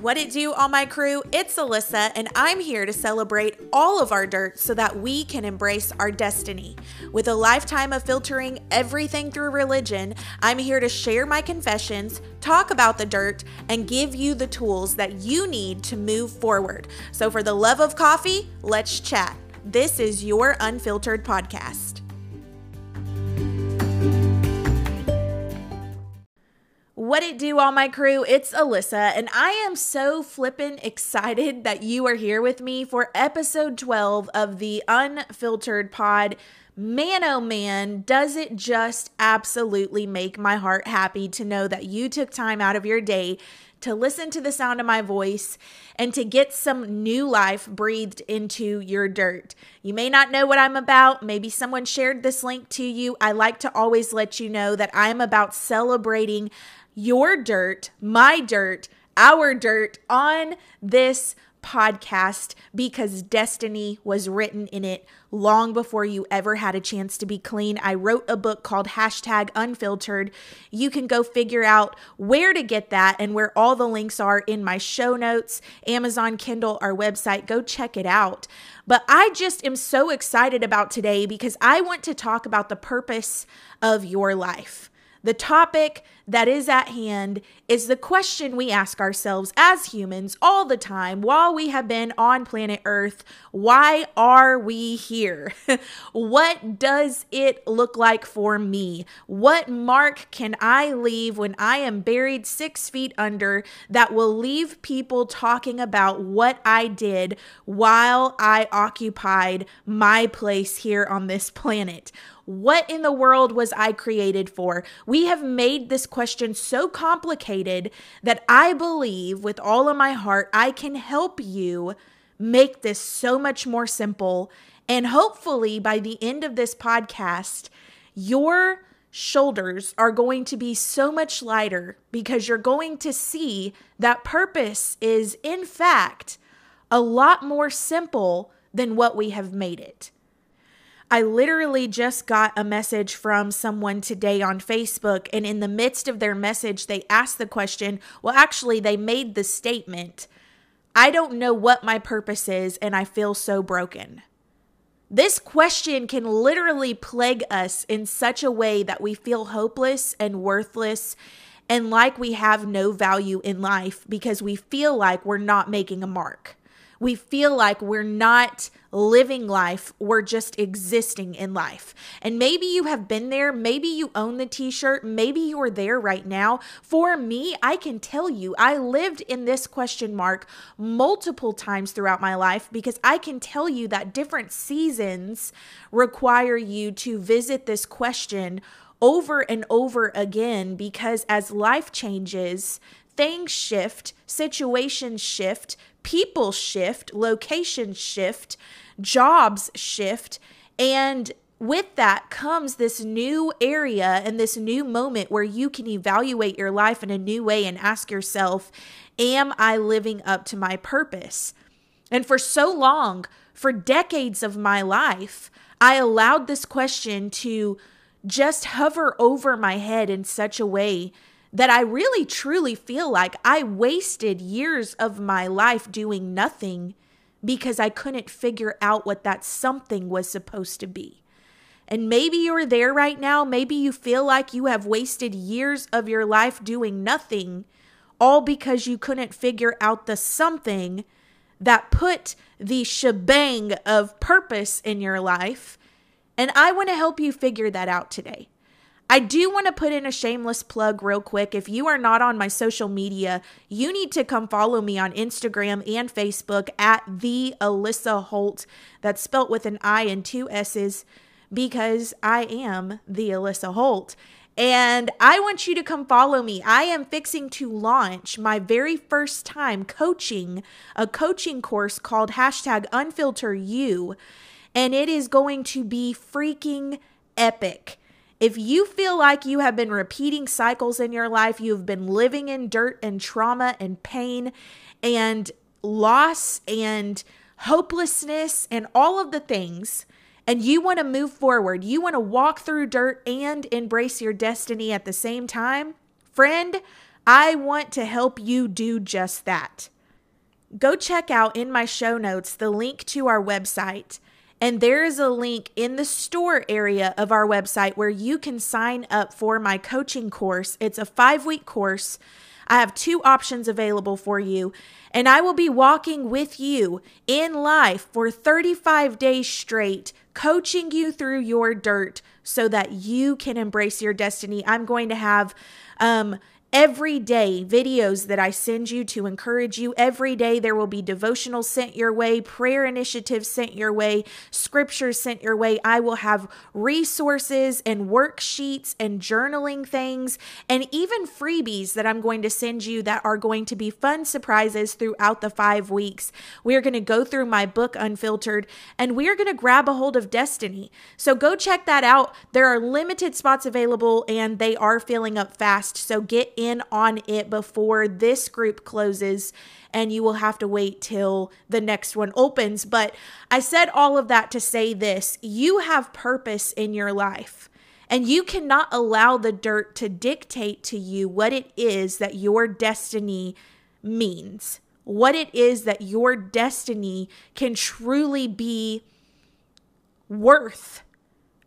What it do, all my crew? It's Alissa, and I'm here to celebrate all of our dirt so that we can embrace our destiny. With a lifetime of filtering everything through religion, I'm here to share my confessions, talk about the dirt, and give you the tools that you need to move forward. So, for the love of coffee, let's chat. This is your Unfiltered Podcast. What it do, all my crew? It's Alissa, and I am so flippin' excited that you are here with me for episode 12 of the Unfiltered Pod. Man, oh man, does it just absolutely make my heart happy to know that you took time out of your day to listen to the sound of my voice and to get some new life breathed into your dirt. You may not know what I'm about. Maybe someone shared this link to you. I like to always let you know that I'm about celebrating your dirt, my dirt, our dirt on this podcast because destiny was written in it long before you ever had a chance to be clean. I wrote a book called hashtag unfiltered. You can go figure out where to get that and where all the links are in my show notes, Amazon Kindle, our website. Go check it out. But I just am so excited about today because I want to talk about the purpose of your life. The topic that is at hand is the question we ask ourselves as humans all the time while we have been on planet Earth why are we here? what does it look like for me? What mark can I leave when I am buried six feet under that will leave people talking about what I did while I occupied my place here on this planet? What in the world was I created for? We have made this question so complicated that I believe with all of my heart I can help you make this so much more simple. And hopefully, by the end of this podcast, your shoulders are going to be so much lighter because you're going to see that purpose is, in fact, a lot more simple than what we have made it. I literally just got a message from someone today on Facebook, and in the midst of their message, they asked the question. Well, actually, they made the statement I don't know what my purpose is, and I feel so broken. This question can literally plague us in such a way that we feel hopeless and worthless and like we have no value in life because we feel like we're not making a mark we feel like we're not living life, we're just existing in life. And maybe you have been there, maybe you own the t shirt, maybe you're there right now. For me, I can tell you, I lived in this question mark multiple times throughout my life because I can tell you that different seasons require you to visit this question over and over again because as life changes, things shift, situations shift, people shift, location shift, jobs shift, and with that comes this new area and this new moment where you can evaluate your life in a new way and ask yourself, Am I living up to my purpose? And for so long, for decades of my life, I allowed this question to just hover over my head in such a way that I really truly feel like I wasted years of my life doing nothing because I couldn't figure out what that something was supposed to be. And maybe you're there right now. Maybe you feel like you have wasted years of your life doing nothing, all because you couldn't figure out the something that put the shebang of purpose in your life. And I want to help you figure that out today. I do want to put in a shameless plug real quick. If you are not on my social media, you need to come follow me on Instagram and Facebook at the Alissa Holt. That's spelt with an I and two S's because I am the Alissa Holt. And I want you to come follow me. I am fixing to launch my very first time coaching a coaching course called hashtag unfilter you. And it is going to be freaking epic. If you feel like you have been repeating cycles in your life, you've been living in dirt and trauma and pain and loss and hopelessness and all of the things, and you want to move forward, you want to walk through dirt and embrace your destiny at the same time, friend, I want to help you do just that. Go check out in my show notes the link to our website. And there is a link in the store area of our website where you can sign up for my coaching course. It's a five week course. I have two options available for you, and I will be walking with you in life for 35 days straight, coaching you through your dirt so that you can embrace your destiny. I'm going to have um, every day videos that I send you to encourage you. Every day there will be devotional sent your way, prayer initiatives sent your way, scriptures sent your way. I will have resources and worksheets and journaling things and even freebies that I'm going to send you that are going to be fun surprises throughout the 5 weeks. We're going to go through my book Unfiltered and we're going to grab a hold of destiny. So go check that out. There are limited spots available and they are filling up fast. So get in on it before this group closes and you will have to wait till the next one opens. But I said all of that to say this you have purpose in your life. And you cannot allow the dirt to dictate to you what it is that your destiny means, what it is that your destiny can truly be worth.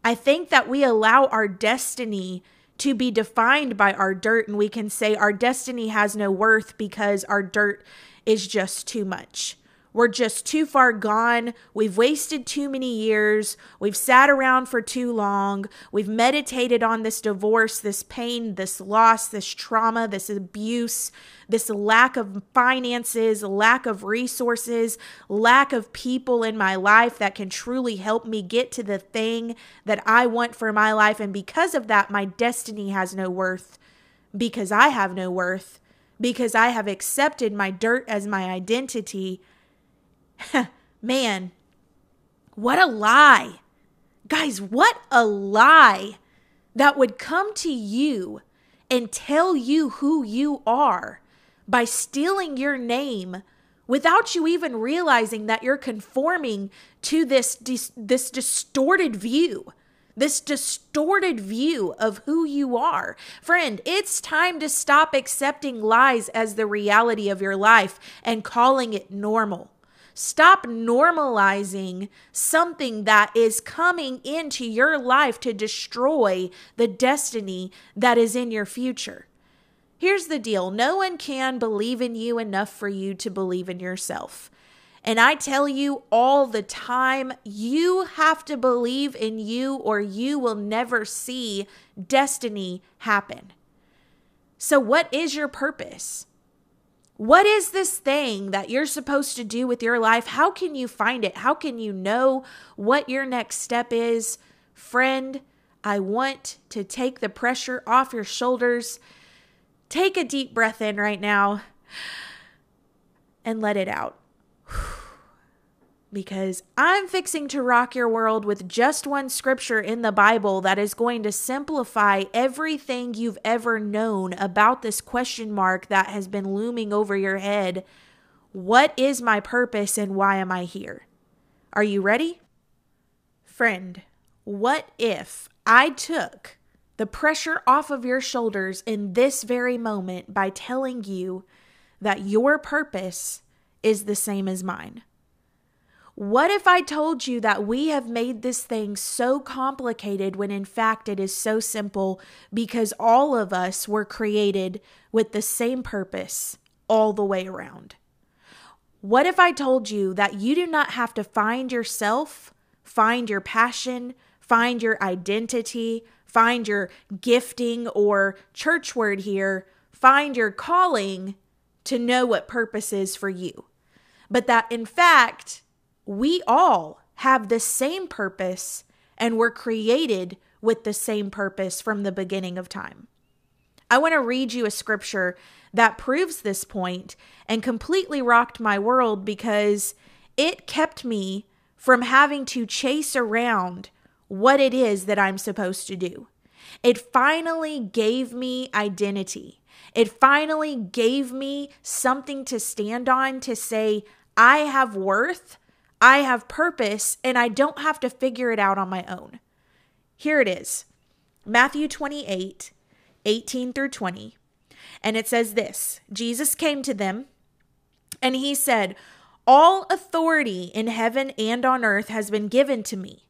I think that we allow our destiny to be defined by our dirt, and we can say our destiny has no worth because our dirt is just too much. We're just too far gone. We've wasted too many years. We've sat around for too long. We've meditated on this divorce, this pain, this loss, this trauma, this abuse, this lack of finances, lack of resources, lack of people in my life that can truly help me get to the thing that I want for my life. And because of that, my destiny has no worth because I have no worth, because I have accepted my dirt as my identity Man, what a lie. Guys, what a lie that would come to you and tell you who you are by stealing your name without you even realizing that you're conforming to this this distorted view this distorted view of who you are. Friend, it's time to stop accepting lies as the reality of your life and calling it normal. Stop normalizing something that is coming into your life to destroy the destiny that is in your future. Here's the deal no one can believe in you enough for you to believe in yourself. And I tell you all the time, you have to believe in you or you will never see destiny happen. So, what is your purpose? What is this thing that you're supposed to do with your life? How can you find it? How can you know what your next step is? Friend, I want to take the pressure off your shoulders. Take a deep breath in right now and let it out because I'm fixing to rock your world with just one scripture in the Bible that is going to simplify everything you've ever known about this question mark that has been looming over your head. What is my purpose and why am I here? Are you ready? Friend, what if I took the pressure off of your shoulders in this very moment by telling you that your purpose is the same as mine? What if I told you that we have made this thing so complicated when in fact it is so simple because all of us were created with the same purpose all the way around? What if I told you that you do not have to find yourself, find your passion, find your identity, find your gifting or church word here, find your calling to know what purpose is for you? But that in fact, we all have the same purpose and were created with the same purpose from the beginning of time. I want to read you a scripture that proves this point and completely rocked my world because it kept me from having to chase around what it is that I'm supposed to do. It finally gave me identity. It finally gave me something to stand on to say, I have worth I have purpose and I don't have to figure it out on my own. Here it is Matthew 28 18 through 20. And it says this Jesus came to them and he said, All authority in heaven and on earth has been given to me.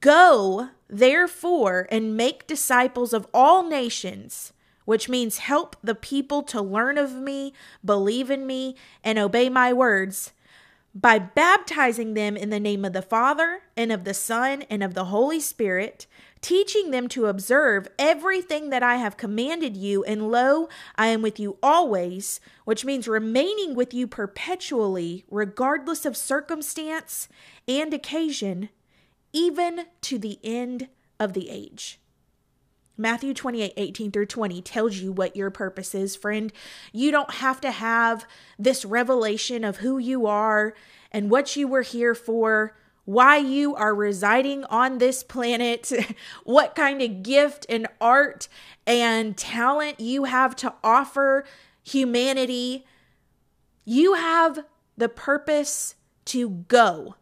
Go, therefore, and make disciples of all nations, which means help the people to learn of me, believe in me, and obey my words by baptizing them in the name of the Father and of the Son and of the Holy Spirit, teaching them to observe everything that I have commanded you. And lo, I am with you always, which means remaining with you perpetually, regardless of circumstance and occasion, even to the end of the age. Matthew 28 18 through 20 tells you what your purpose is, friend. You don't have to have this revelation of who you are and what you were here for, why you are residing on this planet, what kind of gift and art and talent you have to offer humanity. You have the purpose to go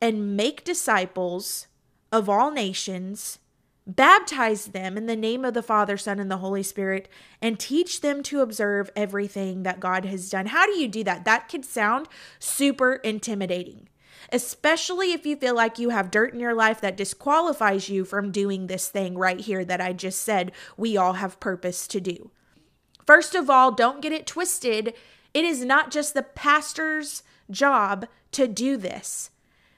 and make disciples of all nations Baptize them in the name of the Father, Son, and the Holy Spirit, and teach them to observe everything that God has done. How do you do that? That could sound super intimidating, especially if you feel like you have dirt in your life that disqualifies you from doing this thing right here that I just said we all have purpose to do. First of all, don't get it twisted. It is not just the pastor's job to do this.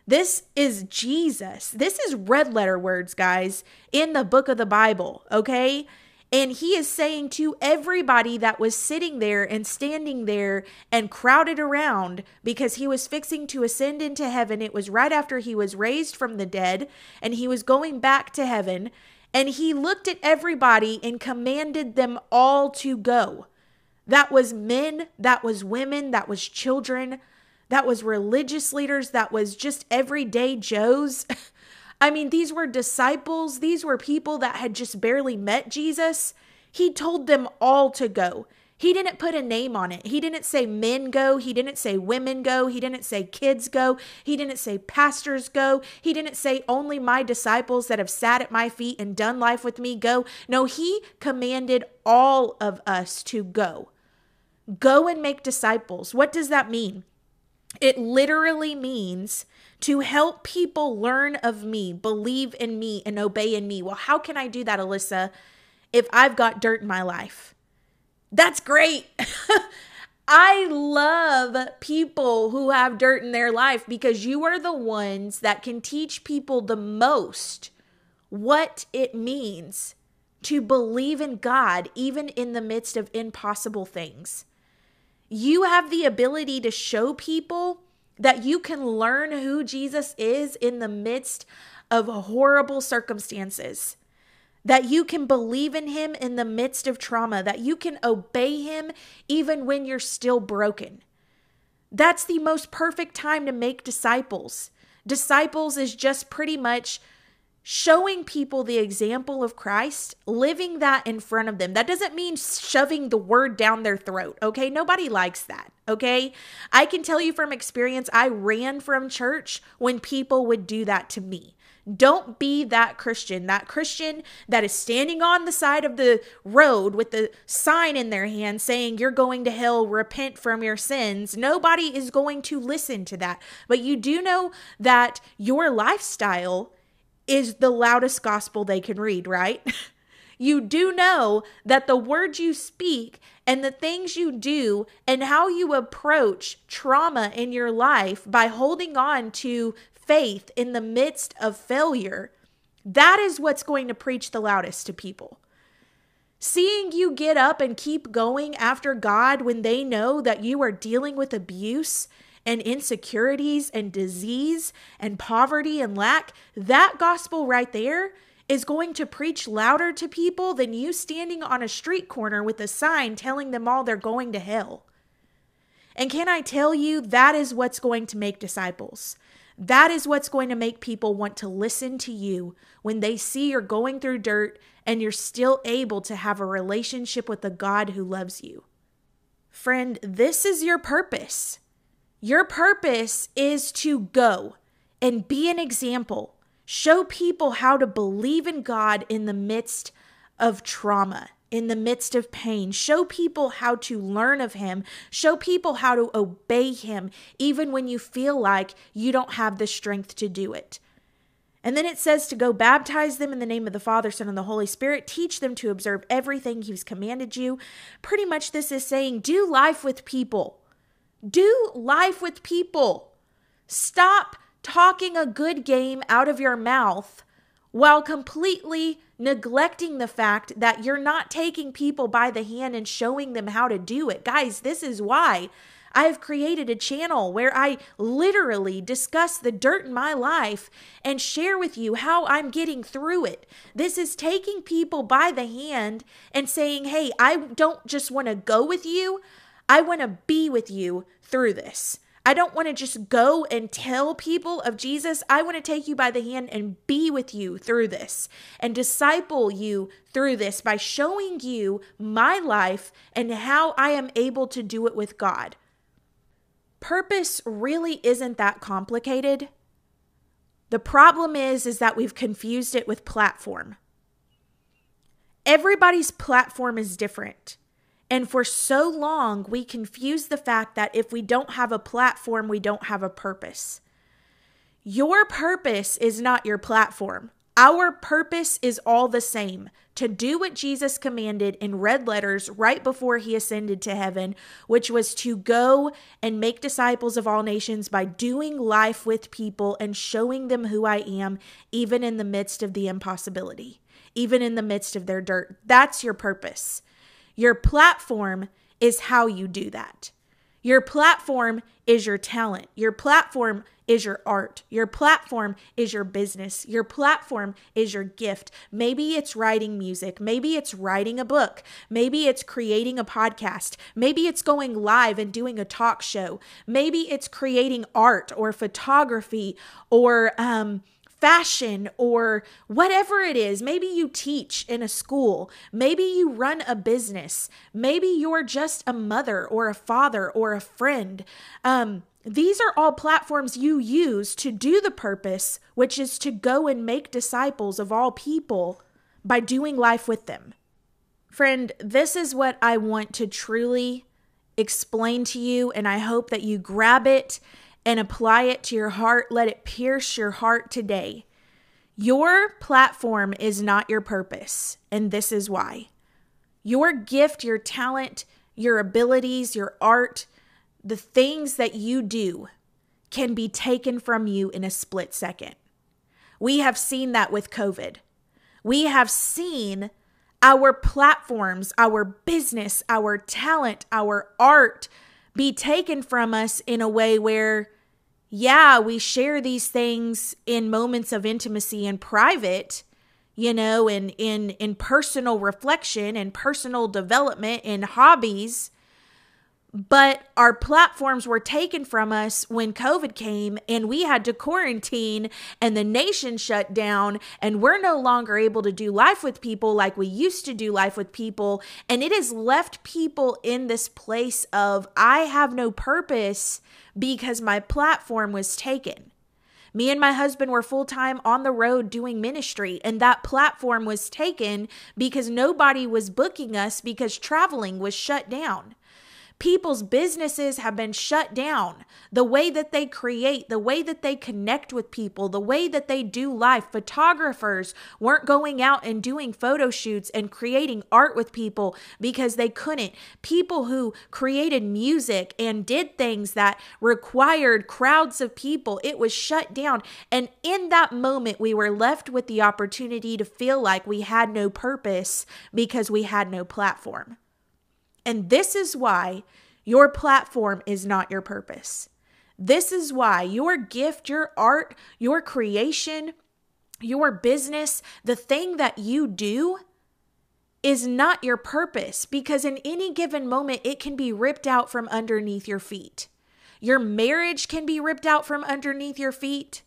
This is Jesus. This is red letter words, guys, in the book of the Bible, okay? And he is saying to everybody that was sitting there and standing there and crowded around because he was fixing to ascend into heaven. It was right after he was raised from the dead and he was going back to heaven. And he looked at everybody and commanded them all to go. That was men, that was women, that was children that was religious leaders, that was just everyday Joes. I mean, these were disciples, these were people that had just barely met Jesus. He told them all to go. He didn't put a name on it. He didn't say men go. He didn't say women go. He didn't say kids go. He didn't say pastors go. He didn't say only my disciples that have sat at my feet and done life with me go. No, he commanded all of us to go. Go and make disciples. What does that mean? It literally means to help people learn of me, believe in me, and obey in me. Well, how can I do that, Alissa, if I've got dirt in my life? That's great. I love people who have dirt in their life because you are the ones that can teach people the most what it means to believe in God, even in the midst of impossible things. You have the ability to show people that you can learn who Jesus is in the midst of horrible circumstances. That you can believe in him in the midst of trauma, that you can obey him even when you're still broken. That's the most perfect time to make disciples. Disciples is just pretty much showing people the example of Christ, living that in front of them. That doesn't mean shoving the word down their throat, okay? Nobody likes that, okay? I can tell you from experience, I ran from church when people would do that to me. Don't be that Christian, that Christian that is standing on the side of the road with the sign in their hand saying, You're going to hell, repent from your sins. Nobody is going to listen to that. But you do know that your lifestyle is the loudest gospel they can read, right? you do know that the words you speak and the things you do and how you approach trauma in your life by holding on to faith in the midst of failure, that is what's going to preach the loudest to people. Seeing you get up and keep going after God when they know that you are dealing with abuse and insecurities and disease and poverty and lack, that gospel right there is going to preach louder to people than you standing on a street corner with a sign telling them all they're going to hell. And can I tell you, that is what's going to make disciples. That is what's going to make people want to listen to you when they see you're going through dirt and you're still able to have a relationship with the God who loves you. Friend, this is your purpose. Your purpose is to go and be an example, show people how to believe in God in the midst of trauma, in the midst of pain. Show people how to learn of Him. Show people how to obey Him, even when you feel like you don't have the strength to do it. And then it says to go baptize them in the name of the Father, Son, and the Holy Spirit. Teach them to observe everything He's commanded you. Pretty much, this is saying do life with people. Do life with people. Stop talking a good game out of your mouth while completely neglecting the fact that you're not taking people by the hand and showing them how to do it. Guys, this is why I've created a channel where I literally discuss the dirt in my life and share with you how I'm getting through it. This is taking people by the hand and saying, hey, I don't just want to go with you, I want to be with you through this. I don't want to just go and tell people of Jesus. I want to take you by the hand and be with you through this and disciple you through this by showing you my life and how I am able to do it with God. Purpose really isn't that complicated. The problem is is that we've confused it with platform. Everybody's platform is different. And for so long, we confuse the fact that if we don't have a platform, we don't have a purpose. Your purpose is not your platform. Our purpose is all the same to do what Jesus commanded in red letters right before he ascended to heaven, which was to go and make disciples of all nations by doing life with people and showing them who I am, even in the midst of the impossibility, even in the midst of their dirt. That's your purpose. Your platform is how you do that. Your platform is your talent. Your platform is your art. Your platform is your business. Your platform is your gift. Maybe it's writing music. Maybe it's writing a book. Maybe it's creating a podcast. Maybe it's going live and doing a talk show. Maybe it's creating art or photography or, um, fashion or whatever it is. Maybe you teach in a school. Maybe you run a business. Maybe you're just a mother or a father or a friend. Um, these are all platforms you use to do the purpose, which is to go and make disciples of all people by doing life with them. Friend, this is what I want to truly explain to you, and I hope that you grab it and apply it to your heart. Let it pierce your heart today. Your platform is not your purpose, and this is why. Your gift, your talent, your abilities, your art, the things that you do can be taken from you in a split second. We have seen that with COVID. We have seen our platforms, our business, our talent, our art be taken from us in a way where yeah, we share these things in moments of intimacy and private, you know, in in in personal reflection and personal development and hobbies. But our platforms were taken from us when COVID came and we had to quarantine and the nation shut down and we're no longer able to do life with people like we used to do life with people. And it has left people in this place of, I have no purpose because my platform was taken. Me and my husband were full time on the road doing ministry, and that platform was taken because nobody was booking us because traveling was shut down. People's businesses have been shut down. The way that they create, the way that they connect with people, the way that they do life. Photographers weren't going out and doing photo shoots and creating art with people because they couldn't. People who created music and did things that required crowds of people, it was shut down. And in that moment, we were left with the opportunity to feel like we had no purpose because we had no platform. And this is why your platform is not your purpose. This is why your gift, your art, your creation, your business, the thing that you do is not your purpose because in any given moment it can be ripped out from underneath your feet. Your marriage can be ripped out from underneath your feet.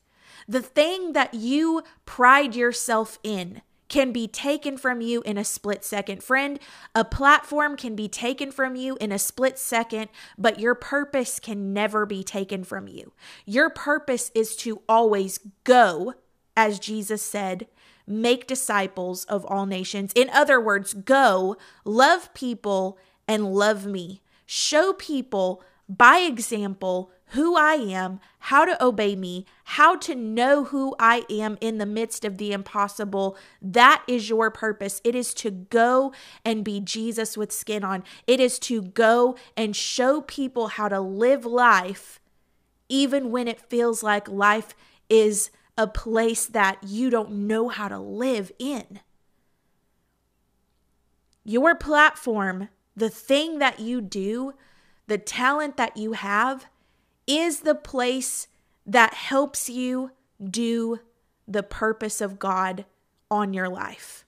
The thing that you pride yourself in can be taken from you in a split second. Friend, a platform can be taken from you in a split second, but your purpose can never be taken from you. Your purpose is to always go, as Jesus said, make disciples of all nations. In other words, go, love people, and love me. Show people by example who I am, how to obey me, how to know who I am in the midst of the impossible. That is your purpose. It is to go and be Jesus with skin on. It is to go and show people how to live life, even when it feels like life is a place that you don't know how to live in. Your platform, the thing that you do, the talent that you have, is the place that helps you do the purpose of God on your life.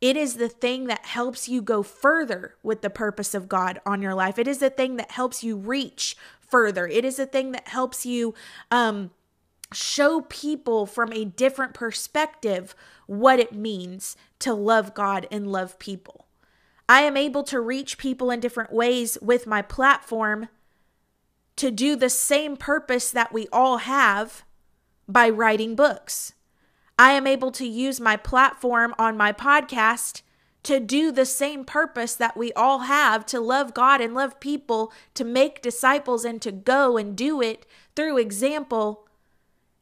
It is the thing that helps you go further with the purpose of God on your life. It is the thing that helps you reach further. It is the thing that helps you um, show people from a different perspective what it means to love God and love people. I am able to reach people in different ways with my platform to do the same purpose that we all have by writing books. I am able to use my platform on my podcast to do the same purpose that we all have to love God and love people, to make disciples and to go and do it through example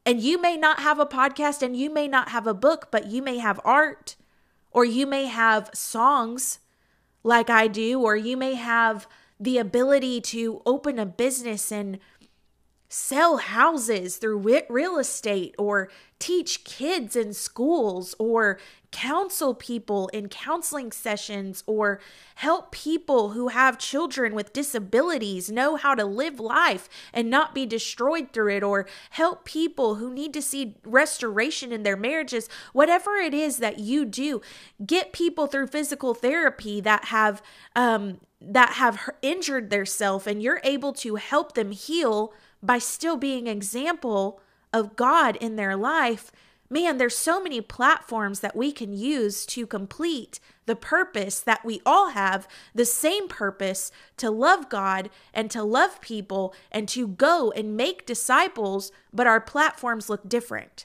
and you may not have a podcast and you may not have a book, but you may have art or you may have songs like I do, or you may have the ability to open a business and sell houses through real estate or teach kids in schools or counsel people in counseling sessions or help people who have children with disabilities know how to live life and not be destroyed through it or help people who need to see restoration in their marriages. Whatever it is that you do get people through physical therapy that have um that have injured their self and you're able to help them heal by still being example of God in their life, man, there's so many platforms that we can use to complete the purpose that we all have the same purpose to love God and to love people and to go and make disciples, but our platforms look different.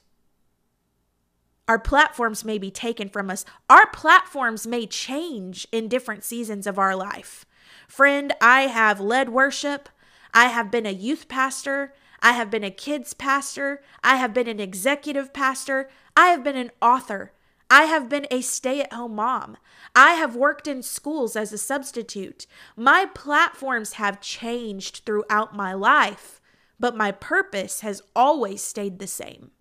Our platforms may be taken from us. Our platforms may change in different seasons of our life. Friend, I have led worship. I have been a youth pastor. I have been a kids pastor. I have been an executive pastor. I have been an author. I have been a stay at home mom. I have worked in schools as a substitute. My platforms have changed throughout my life, but my purpose has always stayed the same.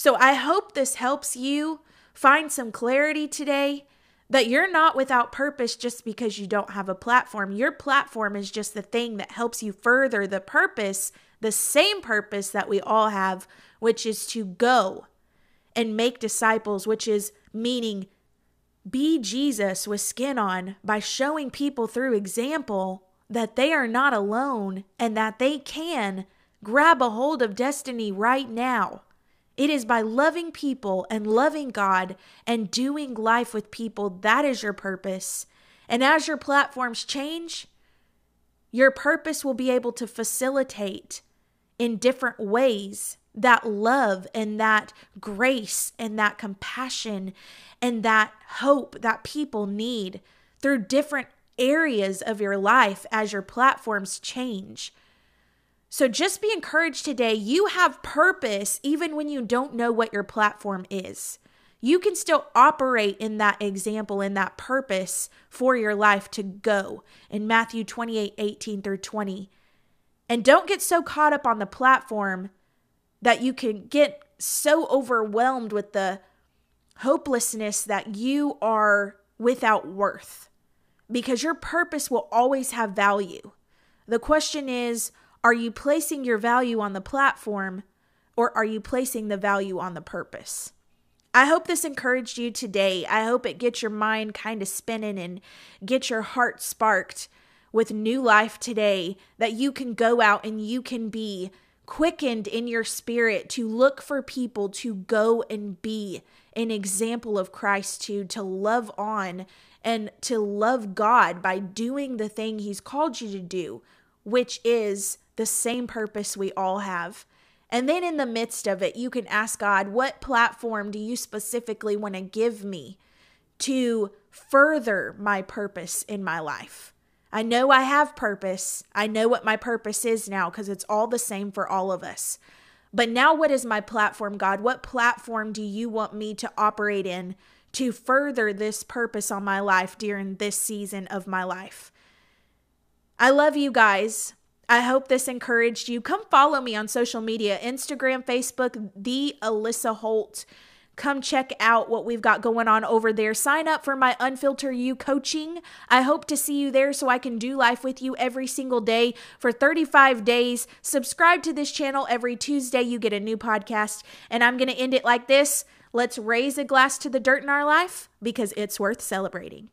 So I hope this helps you find some clarity today that you're not without purpose just because you don't have a platform. Your platform is just the thing that helps you further the purpose, the same purpose that we all have, which is to go and make disciples, which is meaning be Jesus with skin on by showing people through example that they are not alone and that they can grab a hold of destiny right now. It is by loving people and loving God and doing life with people that is your purpose. And as your platforms change, your purpose will be able to facilitate in different ways that love and that grace and that compassion and that hope that people need through different areas of your life as your platforms change. So just be encouraged today. You have purpose even when you don't know what your platform is. You can still operate in that example, in that purpose for your life to go in Matthew 28 18 through 20. And don't get so caught up on the platform that you can get so overwhelmed with the hopelessness that you are without worth because your purpose will always have value. The question is, are you placing your value on the platform or are you placing the value on the purpose? I hope this encouraged you today. I hope it gets your mind kind of spinning and get your heart sparked with new life today that you can go out and you can be quickened in your spirit to look for people to go and be an example of Christ to to love on and to love God by doing the thing he's called you to do, which is the same purpose we all have. And then in the midst of it, you can ask God, what platform do you specifically want to give me to further my purpose in my life? I know I have purpose. I know what my purpose is now because it's all the same for all of us. But now, what is my platform, God? What platform do you want me to operate in to further this purpose on my life during this season of my life? I love you guys. I hope this encouraged you. Come follow me on social media Instagram, Facebook, The Alissa Holt. Come check out what we've got going on over there. Sign up for my Unfilter You coaching. I hope to see you there so I can do life with you every single day for 35 days. Subscribe to this channel every Tuesday. You get a new podcast. And I'm going to end it like this Let's raise a glass to the dirt in our life because it's worth celebrating.